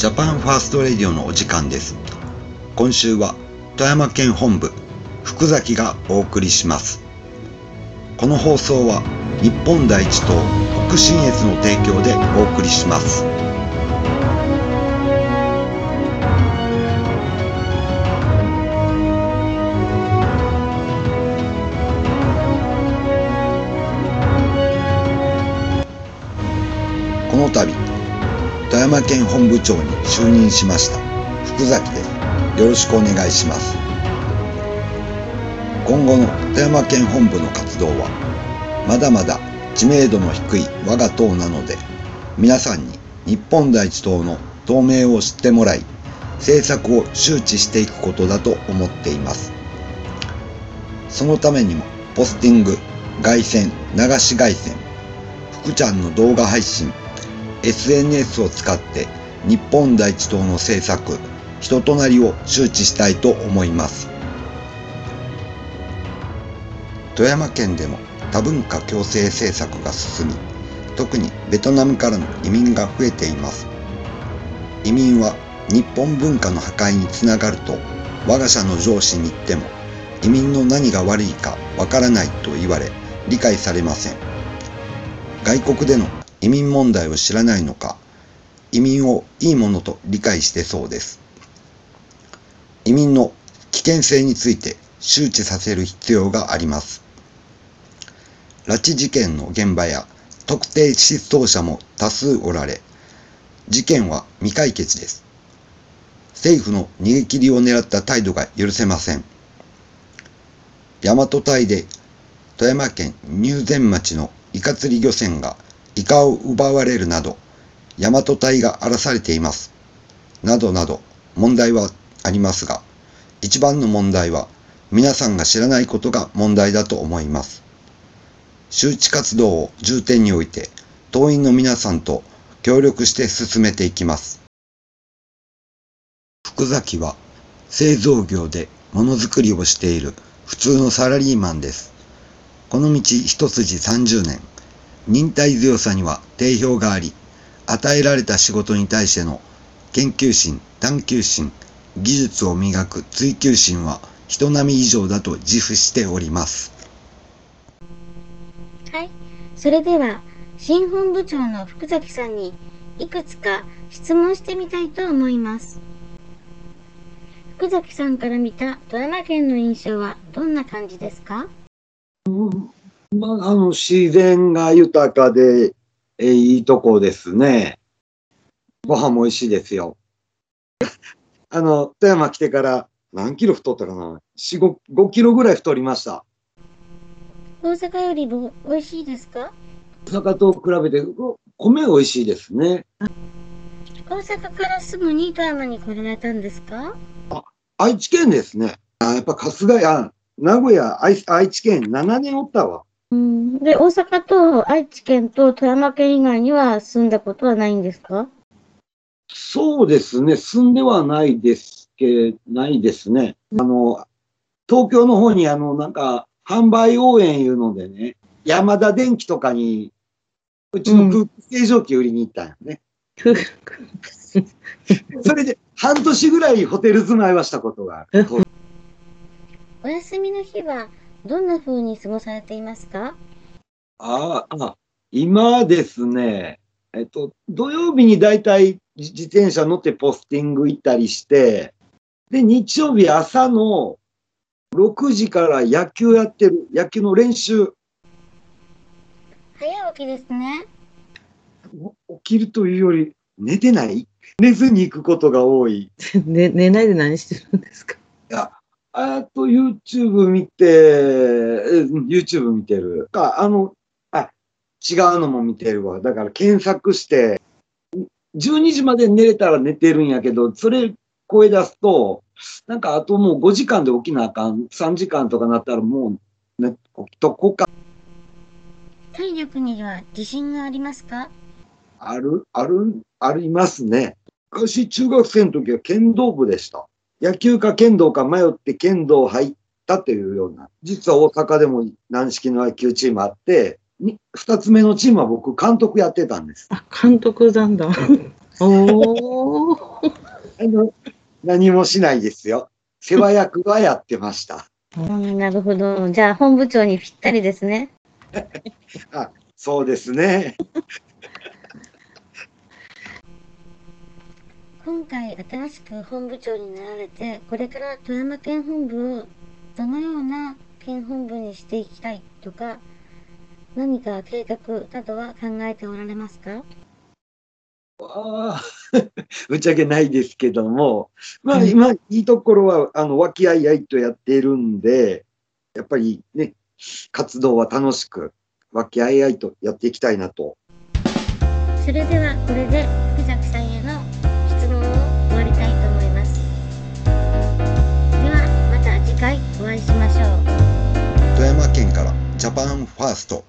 ジャパンファーストレディオのお時間です。今週は富山県本部福崎がお送りします。この放送は日本第一党北信越の提供でお送りします。富山県本部長に就任しました。福崎です。よろしくお願いします。今後の富山県本部の活動はまだまだ知名度の低い我が党なので皆さんに日本第一党の党名を知ってもらい政策を周知していくことだと思っています。そのためにもポスティング外線流し外線福ちゃんの動画配信 SNS を使って日本第一党の政策人となりを周知したいと思います。富山県でも多文化共生政策が進み特にベトナムからの移民が増えています。移民は日本文化の破壊につながると我が社の上司に言っても移民の何が悪いかわからないと言われ理解されません。外国での移民問題を知らないのか移民をいいものと理解してそうです。移民の危険性について周知させる必要があります。拉致事件の現場や特定失踪者も多数おられ事件は未解決です。政府の逃げ切りを狙った態度が許せません。大和隊で富山県入善町のイカ釣り漁船がイカを奪われるなど、大和隊が荒らされています。などなど問題はありますが、一番の問題は皆さんが知らないことが問題だと思います。周知活動を重点において、党員の皆さんと協力して進めていきます。福崎は製造業でものづくりをしている普通のサラリーマンです。この道一筋30年。忍耐強さには定評があり、与えられた仕事に対しての研究心、探求心、技術を磨く追求心は人並み以上だと自負しております。はい。それでは、新本部長の福崎さんにいくつか質問してみたいと思います。福崎さんから見た富山県の印象はどんな感じですか？まあ、あの、自然が豊かで、えいいとこですね。ご飯も美味しいですよ。あの、富山来てから何キロ太ったかな ?4、5、5キロぐらい太りました。大阪よりも美味しいですか？大阪と比べて、ご米美味しいですね。大阪からすぐに富山に来られたんですか？愛知県ですね。あやっぱ春日屋、名古屋、愛愛知県7年おったわ。うん。で、大阪と愛知県と富山県以外には住んだことはないんですか？そうですね。住んではないですけ、ないですね。あの、東京の方にあの、なんか、販売応援いうのでね、山田電機とかに、うちの空気清浄機売りに行ったんよね。それで、半年ぐらいホテル住まいはしたことがある。お休みの日はどんな風に過ごされていますか？ああ、あ今ですね、えっと、土曜日にだいたい自転車乗ってポスティング行ったりして、で、日曜日朝の6時から野球やってる、野球の練習、早起きですね。起きるというより寝てない？寝ずに行くことが多い。ね、寝ないで何してるんですか？あと YouTube 見て、え YouTube 見てる。あ、あの、あ、違うのも見てるわ。だから検索して、12時まで寝れたら寝てるんやけど、それ声出すと、なんかあともう5時間で起きなあかん。3時間とかなったらもう、ね、起きとこうか。体力には自信がありますか？ある、ある、ありますね。昔中学生の時は剣道部でした。野球か剣道か迷って剣道入ったっていうような。実は大阪でも軟式の野球チームあって、に二つ目のチームは僕監督やってたんです。あ、監督なんだ。おー。あの、何もしないですよ。世話役はやってました。うんなるほど。じゃあ、本部長にぴったりですね。そうですね。今回新しく本部長になられて、これから富山県本部をどのような県本部にしていきたいとか、何か計画などは考えておられますか？ああ、ぶっちゃけないですけども、まあうん今、いいところは、あの、和気あいあいとやっているんで、やっぱりね、活動は楽しく、和気あいあいとやっていきたいなと。それではこれでファースト。